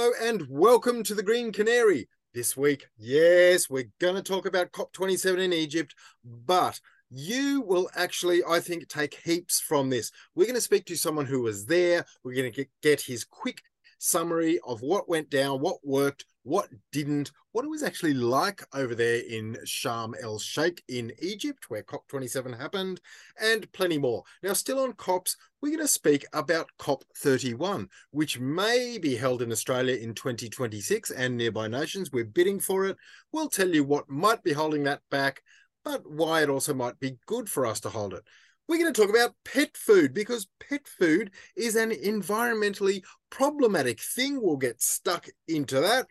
Hello and welcome to the Green Canary. This week, yes, we're going to talk about COP27 in Egypt, but you will actually, I think, take heaps from this. We're going to speak to someone who was there. We're going to get, get his quick summary of what went down, what worked, what didn't, what it was actually like over there in Sharm el Sheikh in Egypt, where COP27 happened, and plenty more. Now, still on COPs, we're going to speak about COP31, which may be held in Australia in 2026 and nearby nations. We're bidding for it. We'll tell you what might be holding that back, but why it also might be good for us to hold it we're going to talk about pet food because pet food is an environmentally problematic thing. We'll get stuck into that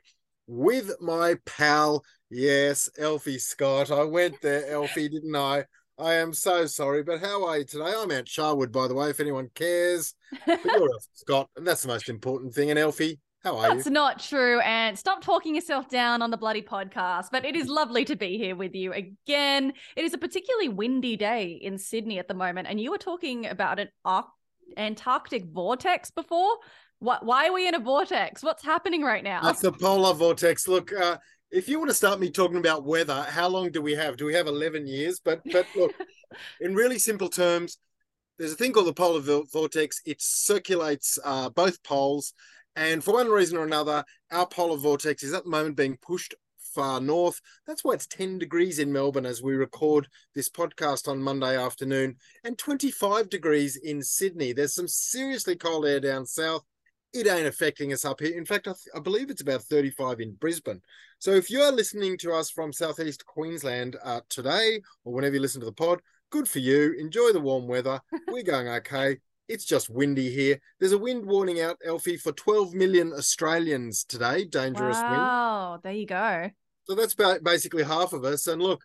with my pal, yes, Elfie Scott. I went there, Elfie, didn't I? I am so sorry, but how are you today? I'm Ant Sharwood, by the way, if anyone cares. But you're Scott, and that's the most important thing. And Elfie, how are That's you? That's not true. And stop talking yourself down on the bloody podcast. But it is lovely to be here with you again. It is a particularly windy day in Sydney at the moment. And you were talking about an Antarctic vortex before. What, why are we in a vortex? What's happening right now? That's the polar vortex. Look, uh, if you want to start me talking about weather, how long do we have? Do we have 11 years? But but look, in really simple terms, there's a thing called the polar vortex. It circulates uh, both poles and for one reason or another, our polar vortex is at the moment being pushed far north. That's why it's 10 degrees in Melbourne as we record this podcast on Monday afternoon, and 25 degrees in Sydney. There's some seriously cold air down south. It ain't affecting us up here. In fact, I, th- I believe it's about 35 in Brisbane. So if you are listening to us from southeast Queensland uh, today, or whenever you listen to the pod, good for you. Enjoy the warm weather. We're going okay. It's just windy here. There's a wind warning out, Elfie, for 12 million Australians today. Dangerous wow, wind. Oh, there you go. So that's about basically half of us. And look,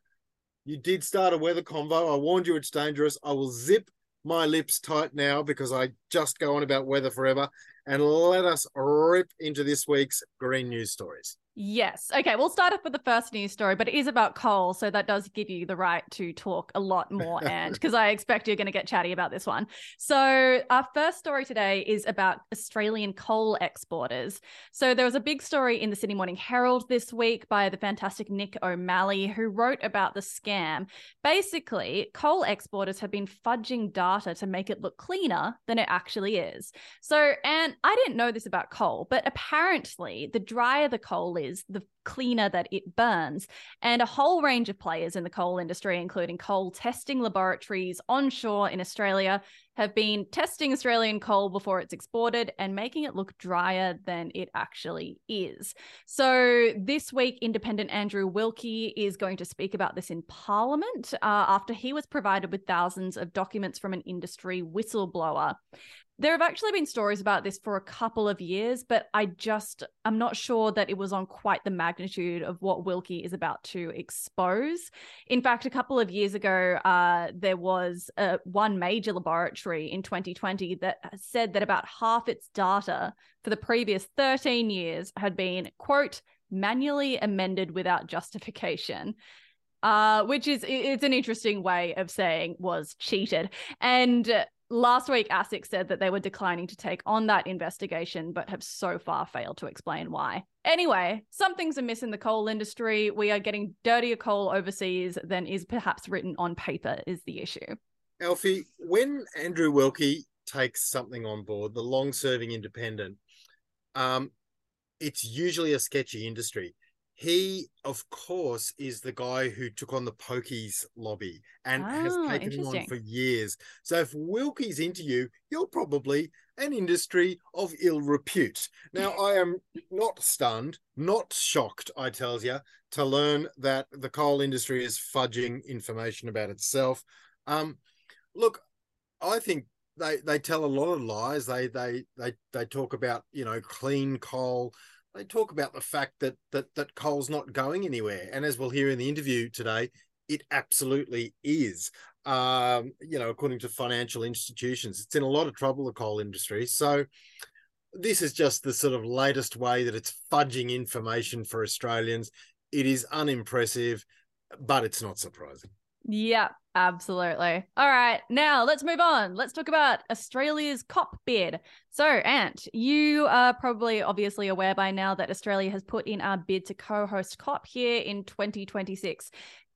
you did start a weather convo. I warned you it's dangerous. I will zip my lips tight now because I just go on about weather forever. And let us rip into this week's green news stories. Yes. Okay. We'll start off with the first news story, but it is about coal. So that does give you the right to talk a lot more, and because I expect you're going to get chatty about this one. So, our first story today is about Australian coal exporters. So, there was a big story in the Sydney Morning Herald this week by the fantastic Nick O'Malley, who wrote about the scam. Basically, coal exporters have been fudging data to make it look cleaner than it actually is. So, and I didn't know this about coal, but apparently, the drier the coal is, is, the cleaner that it burns. And a whole range of players in the coal industry, including coal testing laboratories onshore in Australia, have been testing Australian coal before it's exported and making it look drier than it actually is. So, this week, independent Andrew Wilkie is going to speak about this in Parliament uh, after he was provided with thousands of documents from an industry whistleblower there have actually been stories about this for a couple of years, but I just I'm not sure that it was on quite the magnitude of what Wilkie is about to expose. In fact, a couple of years ago, uh, there was uh, one major laboratory in 2020 that said that about half its data for the previous 13 years had been quote manually amended without justification. Uh, which is it's an interesting way of saying was cheated and Last week, ASIC said that they were declining to take on that investigation, but have so far failed to explain why. Anyway, something's amiss in the coal industry. We are getting dirtier coal overseas than is perhaps written on paper, is the issue. Elfie, when Andrew Wilkie takes something on board, the long serving independent, um, it's usually a sketchy industry he, of course, is the guy who took on the pokies lobby and oh, has taken them on for years. So if Wilkie's into you, you're probably an industry of ill repute. Now, I am not stunned, not shocked, I tells you, to learn that the coal industry is fudging information about itself. Um, look, I think they they tell a lot of lies. They they they they talk about you know clean coal they talk about the fact that that that coal's not going anywhere, and as we'll hear in the interview today, it absolutely is. Um, you know, according to financial institutions, it's in a lot of trouble. The coal industry, so this is just the sort of latest way that it's fudging information for Australians. It is unimpressive, but it's not surprising. Yeah, Absolutely. All right. Now let's move on. Let's talk about Australia's COP bid. So, Ant, you are probably obviously aware by now that Australia has put in our bid to co host COP here in 2026.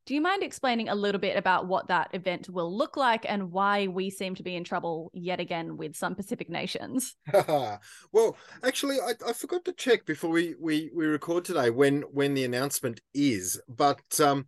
Do you mind explaining a little bit about what that event will look like and why we seem to be in trouble yet again with some Pacific nations? well, actually, I, I, forgot to check before we, we we record today when when the announcement is. But um,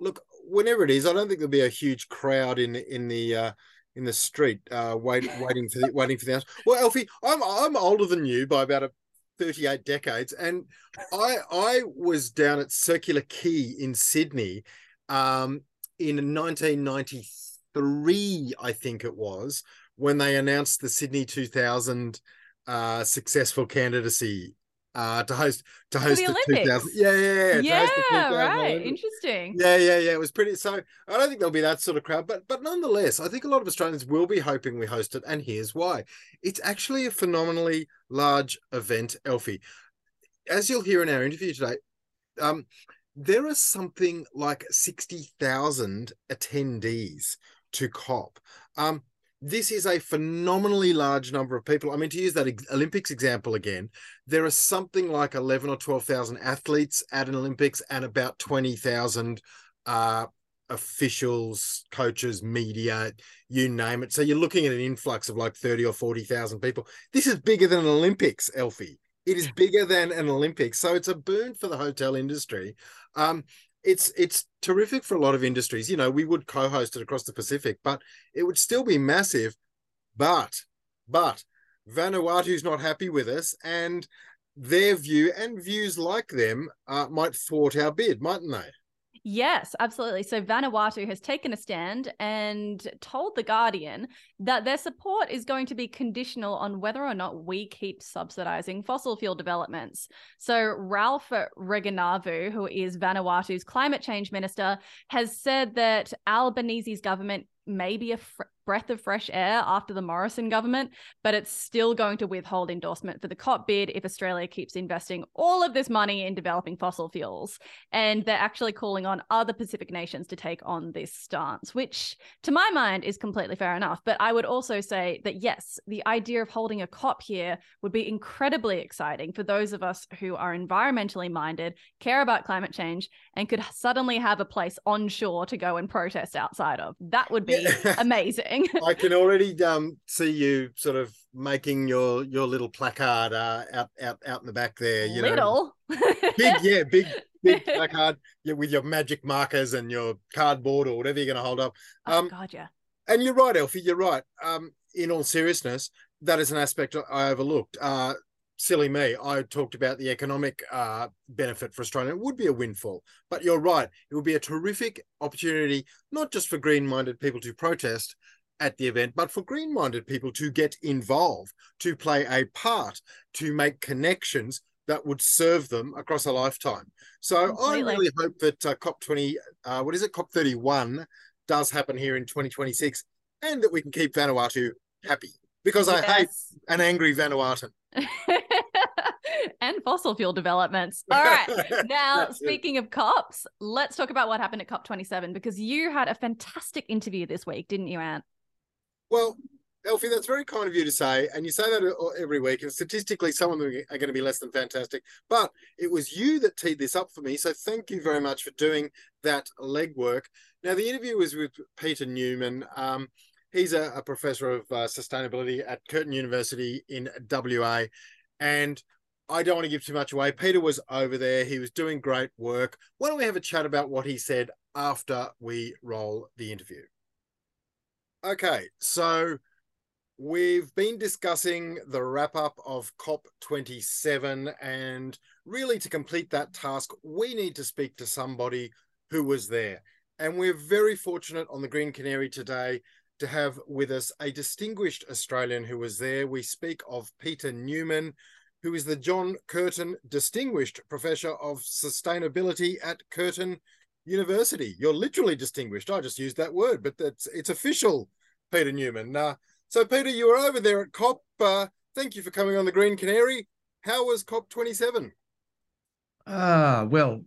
look, whenever it is, I don't think there'll be a huge crowd in in the uh, in the street uh, wait, waiting for the waiting for the announcement. Well, Elfie, I'm I'm older than you by about a 38 decades and i i was down at circular quay in sydney um, in 1993, I think it was, when they announced the Sydney 2000 uh, successful candidacy uh, to host to host the, the 2000. Yeah, yeah, yeah. Yeah, right. Interesting. Yeah, yeah, yeah. It was pretty. So I don't think there'll be that sort of crowd, but but nonetheless, I think a lot of Australians will be hoping we host it, and here's why: it's actually a phenomenally large event, Elfie. As you'll hear in our interview today, um, there are something like 60,000 attendees to COP. Um, this is a phenomenally large number of people. I mean, to use that Olympics example again, there are something like 11 or 12,000 athletes at an Olympics and about 20,000 uh, officials, coaches, media, you name it. So you're looking at an influx of like 30 or 40,000 people. This is bigger than an Olympics, Elfie. It is bigger than an Olympics. So it's a boon for the hotel industry. Um, it's it's terrific for a lot of industries. You know, we would co-host it across the Pacific, but it would still be massive. But but Vanuatu's not happy with us, and their view and views like them uh, might thwart our bid, mightn't they? Yes, absolutely. So Vanuatu has taken a stand and told The Guardian that their support is going to be conditional on whether or not we keep subsidizing fossil fuel developments. So Ralph Regenvanu, who is Vanuatu's climate change minister, has said that Albanese's government may be a fr- breath of fresh air after the Morrison government, but it's still going to withhold endorsement for the COP bid if Australia keeps investing all of this money in developing fossil fuels. And they're actually calling on other Pacific nations to take on this stance, which to my mind is completely fair enough. But I would also say that yes, the idea of holding a COP here would be incredibly exciting for those of us who are environmentally minded, care about climate change, and could suddenly have a place onshore to go and protest outside of. That would be amazing. I can already um, see you sort of making your your little placard uh, out out out in the back there. You little, know, big yeah, big big placard yeah, with your magic markers and your cardboard or whatever you're going to hold up. Oh, um, oh God, yeah. And you're right, Elfie. You're right. Um, in all seriousness, that is an aspect I overlooked. Uh, silly me, I talked about the economic uh, benefit for Australia. It would be a windfall, but you're right. It would be a terrific opportunity, not just for green minded people to protest, at the event, but for green minded people to get involved, to play a part, to make connections that would serve them across a lifetime. So Completely. I really hope that uh, COP20, uh, what is it, COP31 does happen here in 2026 and that we can keep Vanuatu happy because yes. I hate an angry Vanuatan. and fossil fuel developments. All right. Now, speaking it. of COPs, let's talk about what happened at COP27 because you had a fantastic interview this week, didn't you, Ant? Well, Elfie, that's very kind of you to say, and you say that every week. And statistically, some of them are going to be less than fantastic. But it was you that teed this up for me, so thank you very much for doing that legwork. Now, the interview was with Peter Newman. Um, he's a, a, professor of uh, sustainability at Curtin University in WA, and I don't want to give too much away. Peter was over there; he was doing great work. Why don't we have a chat about what he said after we roll the interview? Okay, so we've been discussing the wrap up of COP27, and really to complete that task, we need to speak to somebody who was there. And we're very fortunate on the Green Canary today to have with us a distinguished Australian who was there. We speak of Peter Newman, who is the John Curtin Distinguished Professor of Sustainability at Curtin University. You're literally distinguished. I just used that word, but that's it's official, Peter Newman. Uh, so, Peter, you were over there at COP. Uh, thank you for coming on the Green Canary. How was COP 27? Ah, well,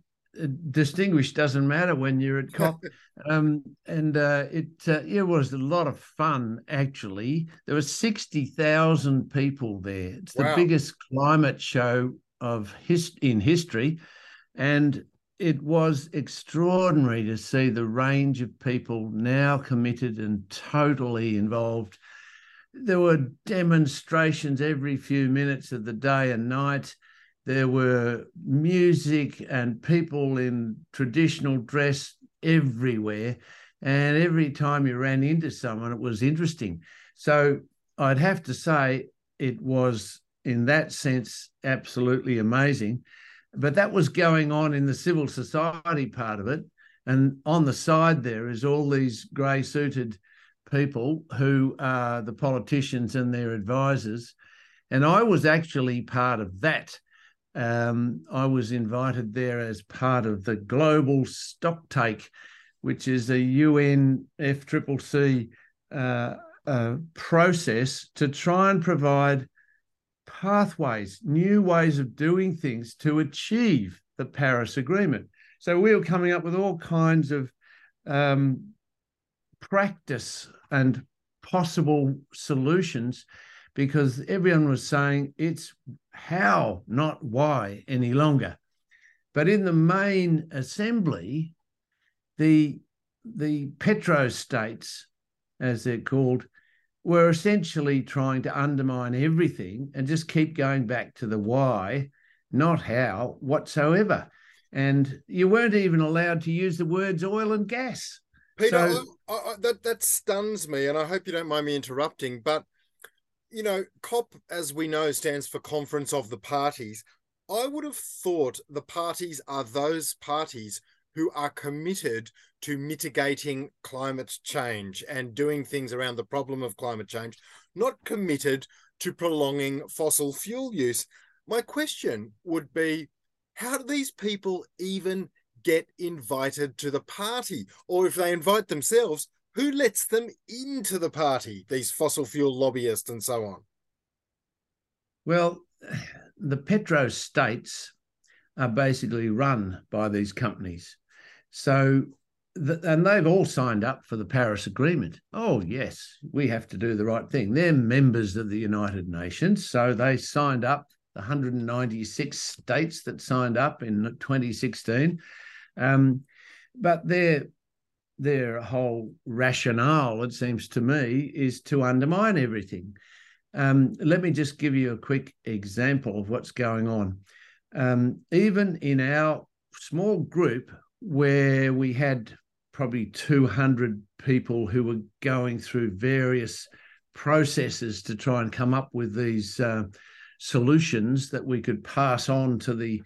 distinguished doesn't matter when you're at COP. um, and uh, it uh, it was a lot of fun. Actually, there were sixty thousand people there. It's the wow. biggest climate show of his in history, and it was extraordinary to see the range of people now committed and totally involved. There were demonstrations every few minutes of the day and night. There were music and people in traditional dress everywhere. And every time you ran into someone, it was interesting. So I'd have to say it was, in that sense, absolutely amazing. But that was going on in the civil society part of it. And on the side, there is all these grey suited people who are the politicians and their advisors. And I was actually part of that um, I was invited there as part of the Global Stocktake, which is a UN FCCC uh, uh, process to try and provide pathways, new ways of doing things to achieve the Paris Agreement. So we were coming up with all kinds of um, practice and possible solutions because everyone was saying it's how, not why, any longer. But in the main assembly, the the petrostates, as they're called, were essentially trying to undermine everything and just keep going back to the why, not how whatsoever. And you weren't even allowed to use the words oil and gas. Peter, so, I, I, that that stuns me, and I hope you don't mind me interrupting. But you know, COP, as we know, stands for Conference of the Parties. I would have thought the parties are those parties who are committed to mitigating climate change and doing things around the problem of climate change, not committed to prolonging fossil fuel use. My question would be how do these people even get invited to the party? Or if they invite themselves, who lets them into the party, these fossil fuel lobbyists and so on? Well, the petro states are basically run by these companies. So, the, and they've all signed up for the Paris Agreement. Oh, yes, we have to do the right thing. They're members of the United Nations. So they signed up, the 196 states that signed up in 2016. Um, but they're their whole rationale, it seems to me, is to undermine everything. Um, let me just give you a quick example of what's going on. Um, even in our small group, where we had probably 200 people who were going through various processes to try and come up with these uh, solutions that we could pass on to the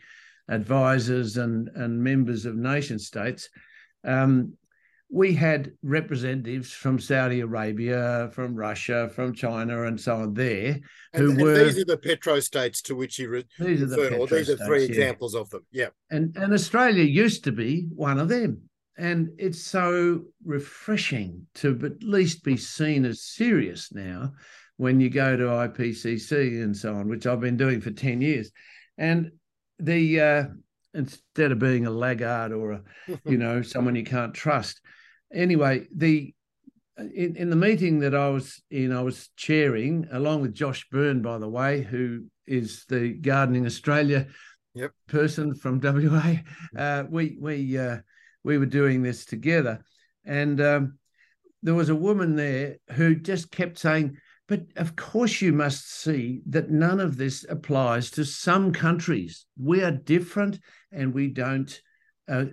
advisors and, and members of nation states. Um, we had representatives from Saudi Arabia, from Russia, from China, and so on there, who and, and were. These are the petrostates to which you re- these are the or these are three examples of them. Yeah, and and Australia used to be one of them, and it's so refreshing to at least be seen as serious now when you go to IPCC and so on, which I've been doing for ten years, and the uh, instead of being a laggard or a you know someone you can't trust anyway, the in, in the meeting that I was in, I was chairing along with Josh Byrne, by the way, who is the Gardening Australia yep. person from WA. Uh, we we uh, we were doing this together, and um, there was a woman there who just kept saying, "But of course, you must see that none of this applies to some countries. We are different, and we don't." uh,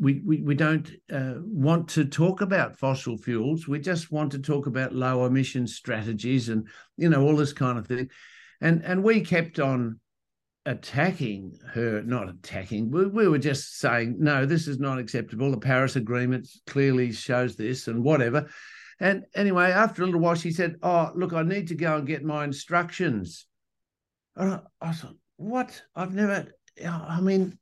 we, we, we don't uh, want to talk about fossil fuels. We just want to talk about low emission strategies and you know all this kind of thing. And and we kept on attacking her, not attacking. We, we were just saying no, this is not acceptable. The Paris Agreement clearly shows this, and whatever. And anyway, after a little while, she said, "Oh, look, I need to go and get my instructions." I, I thought, "What? I've never." I mean,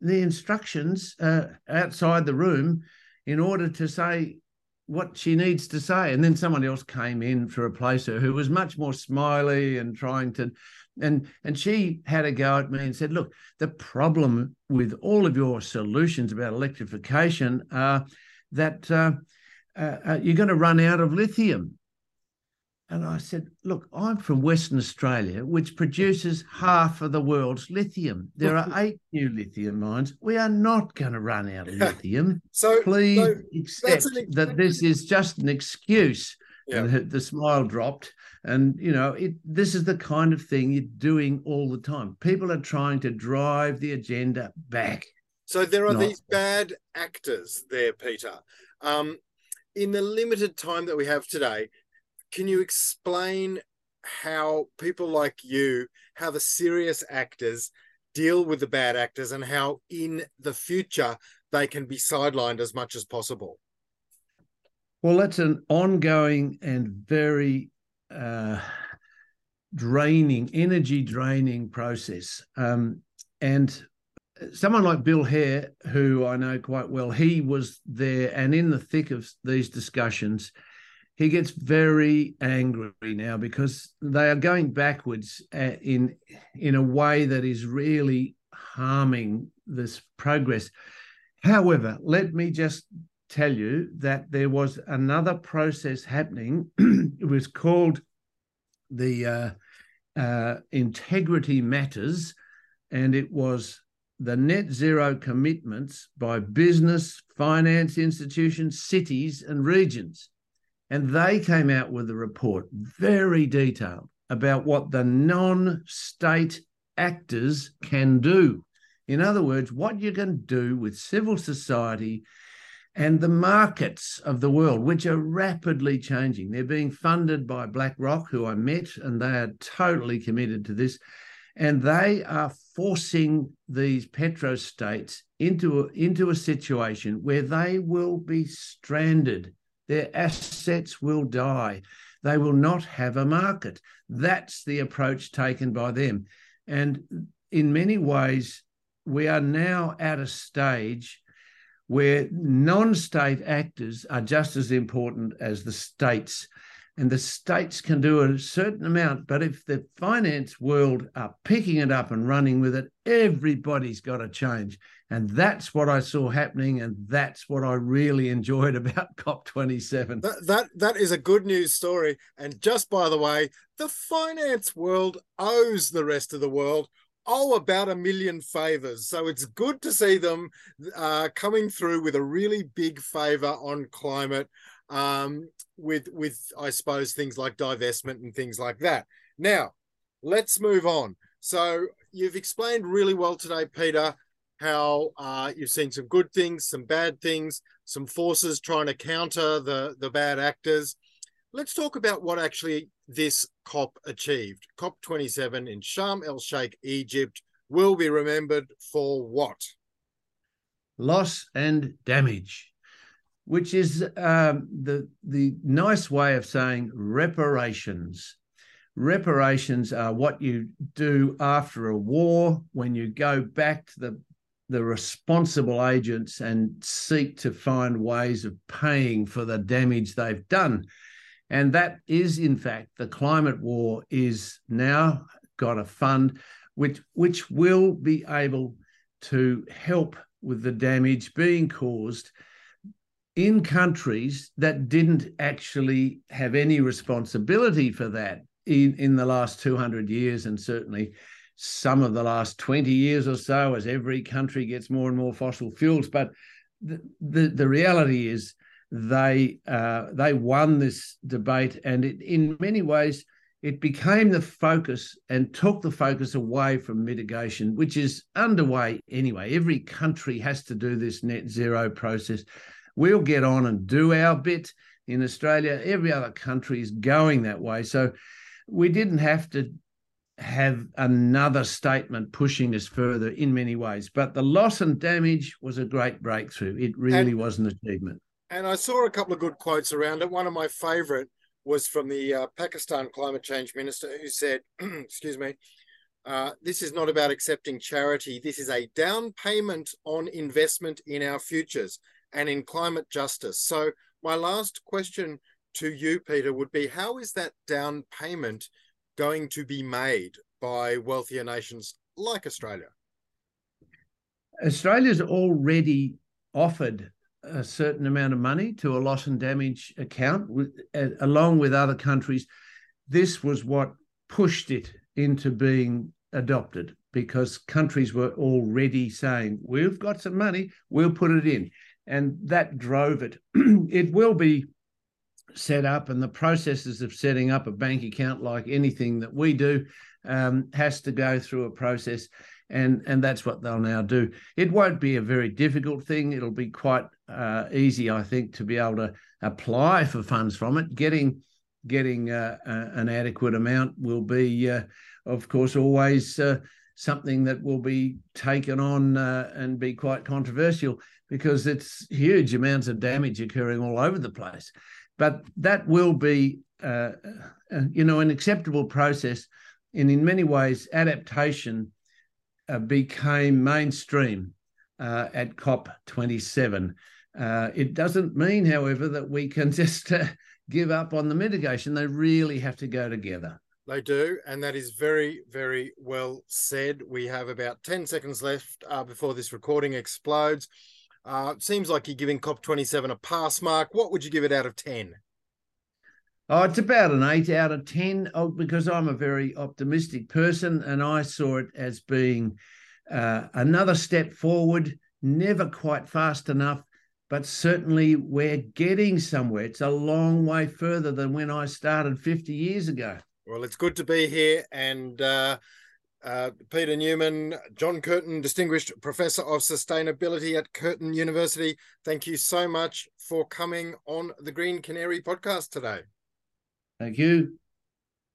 the instructions uh, outside the room in order to say what she needs to say. And then someone else came in to replace her who was much more smiley and trying to and and she had a go at me and said, look, the problem with all of your solutions about electrification are that uh, uh, uh you're going to run out of lithium. And I said, Look, I'm from Western Australia, which produces half of the world's lithium. There are eight new lithium mines. We are not going to run out of lithium. so please so accept that this is just an excuse. Yeah. And the smile dropped. And you know, it this is the kind of thing you're doing all the time. People are trying to drive the agenda back. So there are not... these bad actors there, Peter. Um, in the limited time that we have today, can you explain how people like you, how the serious actors deal with the bad actors, and how in the future they can be sidelined as much as possible? Well, that's an ongoing and very uh, draining, energy draining process. Um, and someone like Bill Hare, who I know quite well, he was there and in the thick of these discussions he gets very angry now because they are going backwards uh, in in a way that is really harming this progress. However, let me just tell you that there was another process happening. it was called the uh, uh, Integrity Matters, and it was the net zero commitments by business, finance institutions, cities, and regions. And they came out with a report, very detailed, about what the non state actors can do. In other words, what you can do with civil society and the markets of the world, which are rapidly changing. They're being funded by BlackRock, who I met, and they are totally committed to this. And they are forcing these petrostates into a, into a situation where they will be stranded their assets will die. They will not have a market. That's the approach taken by them. And in many ways, we are now at a stage where non state actors are just as important as the states. And the states can do a certain amount, but if the finance world are picking it up and running with it, everybody's got to change. And that's what I saw happening, and that's what I really enjoyed about COP27. That, that that is a good news story. And just by the way, the finance world owes the rest of the world oh about a million favors. So it's good to see them uh, coming through with a really big favor on climate, um, with with I suppose things like divestment and things like that. Now, let's move on. So you've explained really well today, Peter how uh, you've seen some good things, some bad things, some forces trying to counter the, the bad actors. Let's talk about what actually this COP achieved. COP27 in Sharm el Sheikh, Egypt, will be remembered for what? Loss and damage, which is um, the, the nice way of saying reparations reparations are what you do after a war when you go back to the the responsible agents and seek to find ways of paying for the damage they've done. And that is, in fact, the climate war is now got a fund which which will be able to help with the damage being caused in countries that didn't actually have any responsibility for that in, in the last 200 years and certainly some of the last 20 years or so as every country gets more and more fossil fuels. But the, the, the reality is they uh, they won this debate, and it, in many ways it became the focus and took the focus away from mitigation, which is underway anyway. Every country has to do this net zero process. We'll get on and do our bit in Australia. Every other country is going that way. So we didn't have to have another statement pushing us further in many ways. But the loss and damage was a great breakthrough. It really and, was an achievement. And I saw a couple of good quotes around it. One of my favorite was from the uh, Pakistan climate change minister who said, excuse me, uh, this is not about accepting charity. This is a down payment on investment in our futures and in climate justice. So my last question to you, Peter, would be how is that down payment going to be made by wealthier nations like Australia? Australia's already offered a certain amount of money to a loss and damage account, with, uh, along with other countries. This was what pushed it into being adopted because countries were already saying, We've got some money, we'll put it in. And that drove it. it will be set up, and the processes of setting up a bank account, like anything that we do, um, has to go through a process and and that's what they'll now do. It won't be a very difficult thing. It'll be quite uh, easy, I think, to be able to apply for funds from it. Getting getting uh, uh, an adequate amount will be, uh, of course, always uh, something that will be taken on uh, and be quite controversial because it's huge amounts of damage occurring all over the place. But that will be, you know, an acceptable process. And in many ways, adaptation uh, became mainstream uh, at COP27. Uh, it doesn't mean, however, that we can just uh, give up on the mitigation. They really have to go together. They do, and that is very, very well said. We have about 10 seconds left uh, before this recording explodes. Uh, seems like you're giving COP27 a pass mark. What would you give it out of 10? Oh, it's about an eight out of 10 oh, because I'm a very optimistic person and I saw it as being uh, another step forward, never quite fast enough, but certainly we're getting somewhere. It's a long way further than when I started 50 years ago. Well, it's good to be here. And uh, uh, Peter Newman, John Curtin, Distinguished Professor of Sustainability at Curtin University, thank you so much for coming on the Green Canary podcast today. Thank you.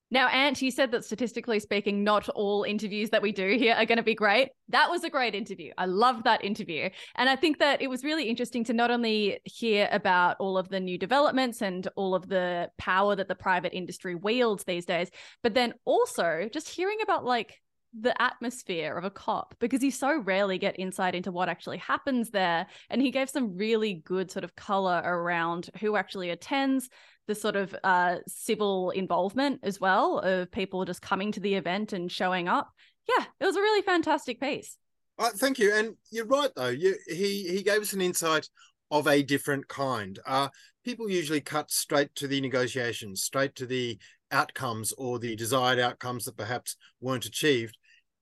Now, Ant, you said that statistically speaking, not all interviews that we do here are going to be great. That was a great interview. I loved that interview. And I think that it was really interesting to not only hear about all of the new developments and all of the power that the private industry wields these days, but then also just hearing about like the atmosphere of a COP because you so rarely get insight into what actually happens there. And he gave some really good sort of color around who actually attends, the sort of uh, civil involvement as well of people just coming to the event and showing up. Yeah, it was a really fantastic piece. Uh, thank you, and you're right though. You, he he gave us an insight of a different kind. Uh, people usually cut straight to the negotiations, straight to the outcomes or the desired outcomes that perhaps weren't achieved.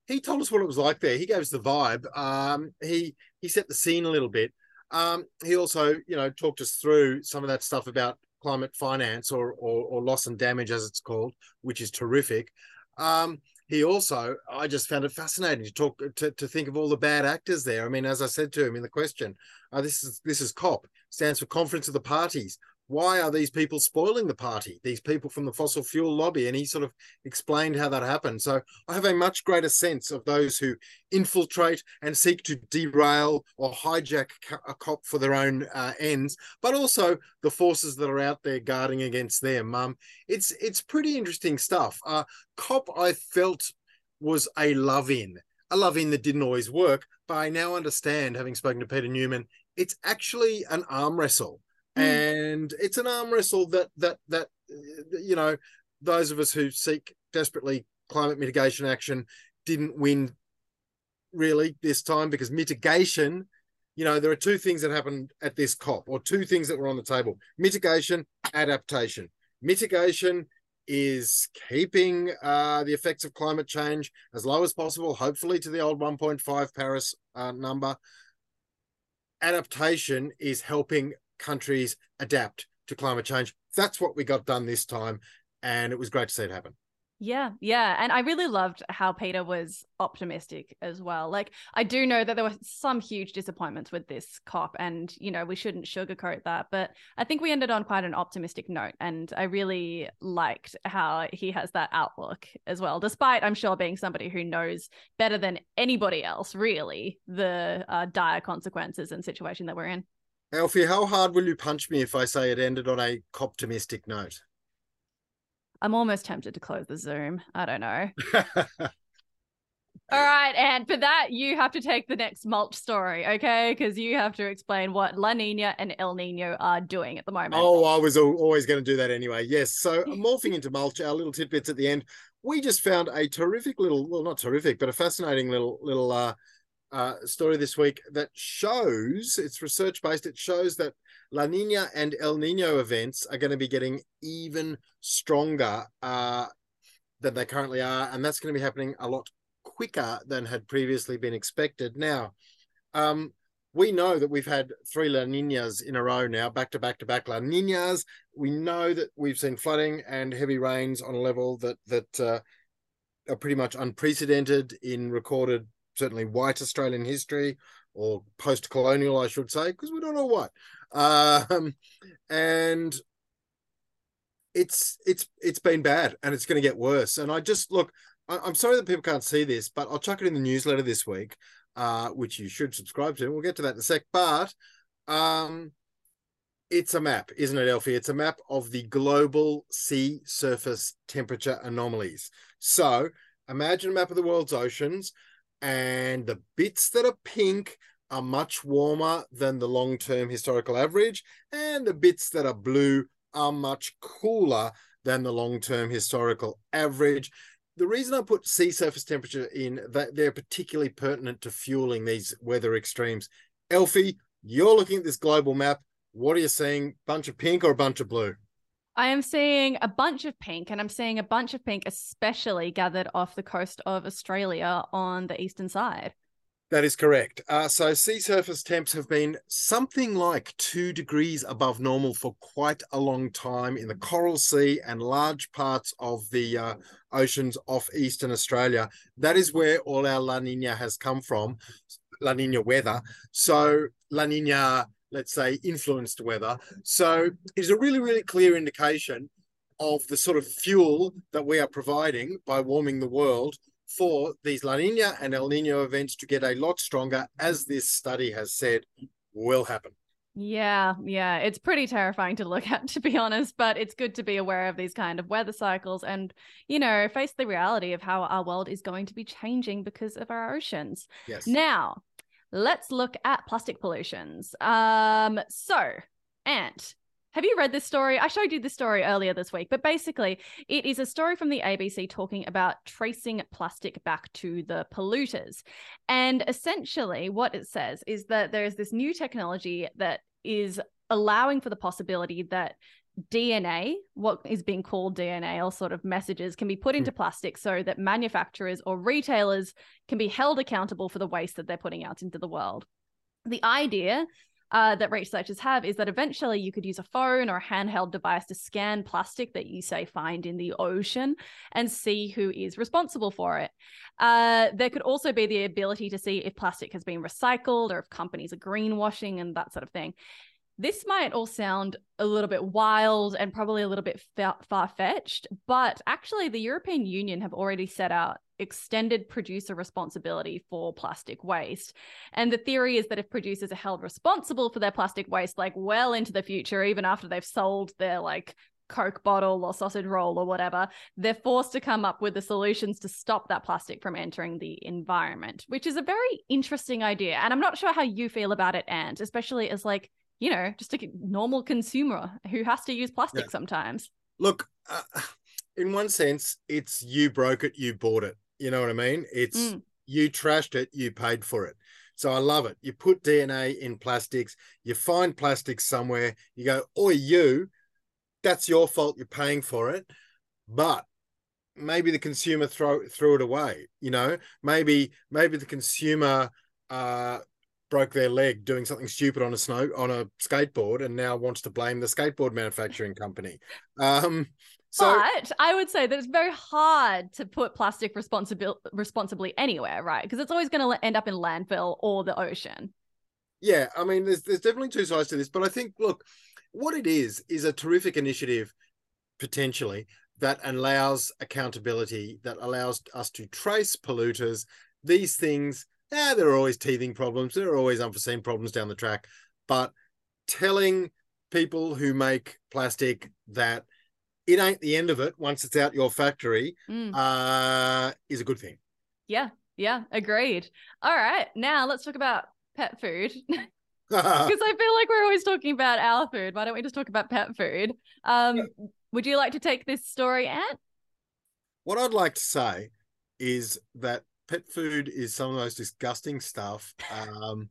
He told us what it was like there. He gave us the vibe. Um, he he set the scene a little bit. Um, he also, you know, talked us through some of that stuff about climate finance or, or, or loss and damage, as it's called, which is terrific. Um, he also, I just found it fascinating to talk to, to think of all the bad actors there. I mean, as I said to him in the question, uh, this is this is COP stands for Conference of the Parties why are these people spoiling the party? These people from the fossil fuel lobby. And he sort of explained how that happened. So I have a much greater sense of those who infiltrate and seek to derail or hijack a COP for their own uh, ends, but also the forces that are out there guarding against them. Um, it's it's pretty interesting stuff. Uh, COP, I felt, was a love in, a love in that didn't always work. But I now understand, having spoken to Peter Newman, it's actually an arm wrestle Mm. and it's an arm wrestle that that that you know those of us who seek desperately climate mitigation action didn't win really this time because mitigation you know there are two things that happened at this cop or two things that were on the table. Mitigation adaptation. Mitigation is keeping uh, the effects of climate change as low as possible hopefully to the old 1.5 paris uh, number. Adaptation is helping countries adapt to climate change. That's what we got done this time. And it was great to see it happen. Yeah, yeah. And I really loved how Peter was optimistic as well. Like, I do know that there were some huge disappointments with this COP, and, you know, we shouldn't sugarcoat that. But I think we ended on quite an optimistic note. And I really liked how he has that outlook as well, despite, I'm sure, being somebody who knows better than anybody else, really, the uh, dire consequences and situation that we're in. Elfie, how hard will you punch me if I say it ended on a optimistic note? I'm almost tempted to close the Zoom. I don't know. All right, and for that, you have to take the next mulch story, okay? Because you have to explain what La Nina and El Nino are doing at the moment. Oh, I was always going to do that anyway. Yes. So, morphing into mulch, our little tidbits at the end. We just found a terrific little, well, not terrific, but a fascinating little little uh, uh, story this week that shows it's research based. It shows that La Nina and El Nino events are going to be getting even stronger uh, than they currently are, and that's going to be happening a lot quicker than had previously been expected. Now, um, we know that we've had three La Ninas in a row now, back to back to back La Ninas. We know that we've seen flooding and heavy rains on a level that that uh, are pretty much unprecedented in recorded, certainly white Australian history or post-colonial, I should say, because we don't know what. Um, and it's it's it's been bad, and it's going to get worse. And I just look, I'm sorry that people can't see this, but I'll chuck it in the newsletter this week, uh, which you should subscribe to. We'll get to that in a sec. But um, it's a map, isn't it, Elfie? It's a map of the global sea surface temperature anomalies. So imagine a map of the world's oceans, and the bits that are pink are much warmer than the long term historical average, and the bits that are blue are much cooler than the long term historical average the reason I put sea surface temperature in that they're particularly pertinent to fueling these weather extremes. Elfie, you're looking at this global map. What are you seeing? Bunch of pink or a bunch of blue? I am seeing a bunch of pink, and I'm seeing a bunch of pink, especially gathered off the coast of Australia on the eastern side. That is correct. Uh, so sea surface temps have been something like two degrees above normal for quite a long time in the Coral Sea and large parts of the uh, oceans off eastern Australia. That is where all our La Nina has come from, La Nina weather. So La Nina, let's say, influenced weather. So it's a really, really clear indication of the sort of fuel that we are providing by warming the world for these La Nina and El Nino events to get a lot stronger, as this study has said will happen. Yeah, yeah, it's pretty terrifying to look at, to be honest, but it's good to be aware of these kind of weather cycles and, you know, face the reality of how our world is going to be changing because of our oceans. Yes. Now, let's look at plastic pollutions. Um, so, Ant, have you read this story? I showed you this story earlier this week, but basically, it is a story from the ABC talking about tracing plastic back to the polluters. And essentially, what it says is that there is this new technology that is allowing for the possibility that DNA, what is being called DNA or sort of messages, can be put into hmm. plastic so that manufacturers or retailers can be held accountable for the waste that they're putting out into the world. The idea uh, that researchers have is that eventually you could use a phone or a handheld device to scan plastic that you say find in the ocean and see who is responsible for it. Uh, there could also be the ability to see if plastic has been recycled or if companies are greenwashing and that sort of thing. This might all sound a little bit wild and probably a little bit far fetched, but actually, the European Union have already set out extended producer responsibility for plastic waste. And the theory is that if producers are held responsible for their plastic waste, like well into the future, even after they've sold their like Coke bottle or sausage roll or whatever, they're forced to come up with the solutions to stop that plastic from entering the environment, which is a very interesting idea. And I'm not sure how you feel about it, and especially as like, you know, just a normal consumer who has to use plastic yeah. sometimes. Look, uh, in one sense, it's you broke it, you bought it. You know what I mean? It's mm. you trashed it, you paid for it. So I love it. You put DNA in plastics, you find plastics somewhere, you go, oh, you, that's your fault, you're paying for it. But maybe the consumer throw threw it away, you know, maybe maybe the consumer uh broke their leg doing something stupid on a snow on a skateboard and now wants to blame the skateboard manufacturing company. Um so, but I would say that it's very hard to put plastic responsibil- responsibly anywhere, right? Because it's always going to end up in landfill or the ocean. Yeah, I mean, there's there's definitely two sides to this, but I think look, what it is is a terrific initiative potentially that allows accountability, that allows us to trace polluters. These things, yeah, there are always teething problems, there are always unforeseen problems down the track, but telling people who make plastic that it ain't the end of it once it's out your factory mm. uh, is a good thing. Yeah, Yeah, agreed. All right, now let's talk about pet food. Because I feel like we're always talking about our food. Why don't we just talk about pet food? Um, would you like to take this story, Ant? What I'd like to say is that pet food is some of the most disgusting stuff. Um,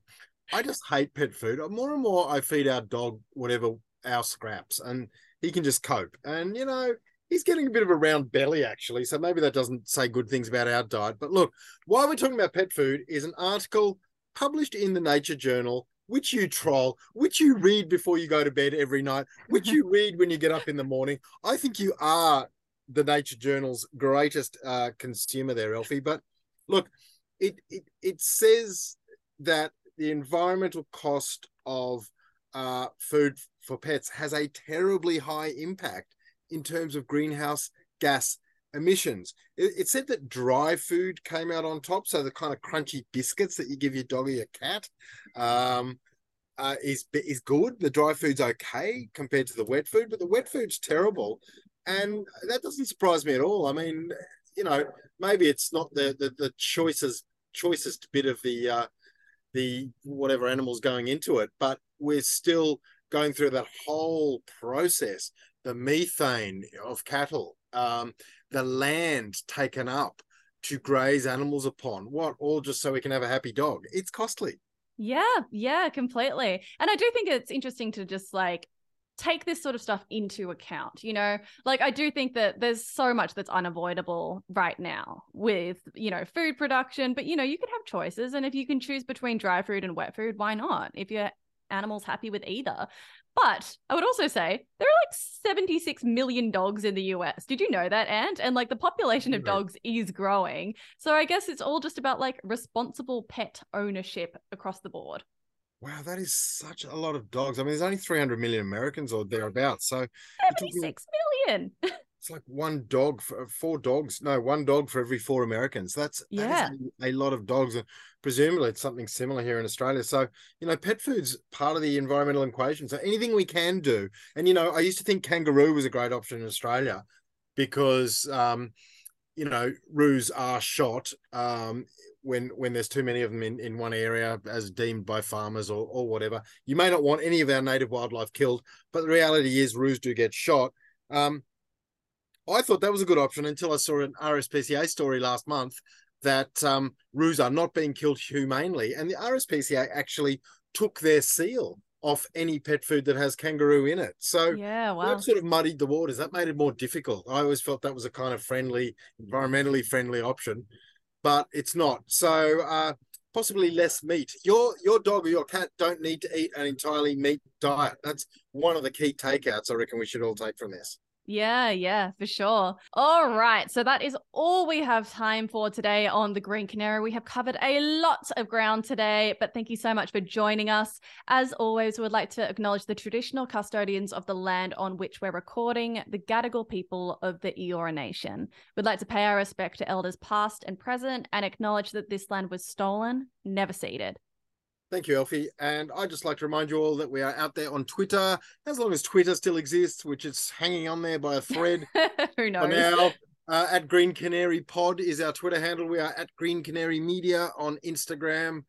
I just hate pet food. More and more, I feed our dog whatever our scraps, and he can just cope. And you know, he's getting a bit of a round belly actually, so maybe that doesn't say good things about our diet. But look, why we're talking about pet food is an article published in the Nature Journal. Which you troll, which you read before you go to bed every night, which you read when you get up in the morning. I think you are the Nature Journal's greatest uh, consumer there, Elfie. But look, it, it it says that the environmental cost of uh, food for pets has a terribly high impact in terms of greenhouse gas emissions. It, it, said that dry food came out on top, so the kind of crunchy biscuits that you give your dog or your cat um, uh, is is good. The dry food's okay compared to the wet food, but the wet food's terrible, and that doesn't surprise me at all. I mean, you know, maybe it's not the the, the choicest choicest bit of the uh, the whatever animals going into it, but we're still going through that whole process. The methane of cattle, um, the land taken up to graze animals upon. What all just so we can have a happy dog? It's costly. Yeah, yeah, completely. And I do think it's interesting to just like take this sort of stuff into account you know? Like i do think that there's so much that's unavoidable right now with you know food production but you know you can have choices and if you can choose between dry food and wet food why not if your animal's happy with either. But i would also say there are like 76 million dogs in the us did you know that ant? And like the population of dogs is growing. So i guess it's all just about like responsible pet ownership across the board Wow, that is such a lot of dogs. I mean, there's only 300 million Americans or thereabouts. So 76 million. It's like one dog for four dogs. No, one dog for every four Americans. That's yeah, a, a, lot of dogs. And presumably it's something similar here in Australia. So, you know, pet food's part of the environmental equation. So anything we can do. And, you know, I used to think kangaroo was a great option in Australia because um, you know, roos are shot um, when when there's too many of them in, in one area as deemed by farmers or, or whatever. You may not want any of our native wildlife killed, but the reality is roos do get shot. Um, I thought that was a good option until I saw an RSPCA story last month that um, roos are not being killed humanely, and the RSPCA actually took their seal off any pet food that has kangaroo in it. So yeah, wow. that sort of muddied the waters. That made it more difficult. I always felt that was a kind of friendly, environmentally friendly option, but it's not. So uh, possibly less meat. Your your dog or your cat don't need to eat an entirely meat diet. That's one of the key takeouts I reckon we should all take from this. Yeah, yeah, for sure. All right. So that is all we have time for today on the Green Canary. We have covered a lot of ground today, but thank you so much for joining us. As always, we would like to acknowledge the traditional custodians of the land on which we're recording, the Gadigal people of the Eora Nation. We'd like to pay our respect to elders past and present and acknowledge that this land was stolen, never ceded. Thank you, Elfie. And I'd just like to remind you all that we are out there on Twitter, as long as Twitter still exists, which is hanging on there by a thread. Who knows? For now, uh, at Green Canary Pod is our Twitter handle. We are at Green Canary Media on Instagram.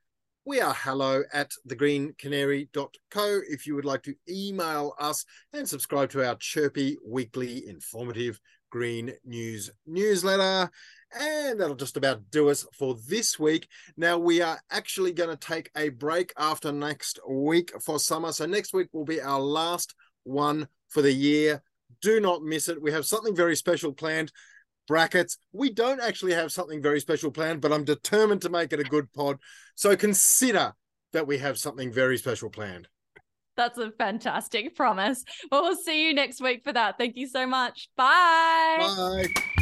We are hello at thegreencanary.co if you would like to email us and subscribe to our chirpy, weekly, informative green news newsletter. And that'll just about do us for this week. Now, we are actually going to take a break after next week for summer. So, next week will be our last one for the year. Do not miss it. We have something very special planned. Brackets. We don't actually have something very special planned, but I'm determined to make it a good pod. So, consider that we have something very special planned. That's a fantastic promise. Well, we'll see you next week for that. Thank you so much. Bye. Bye.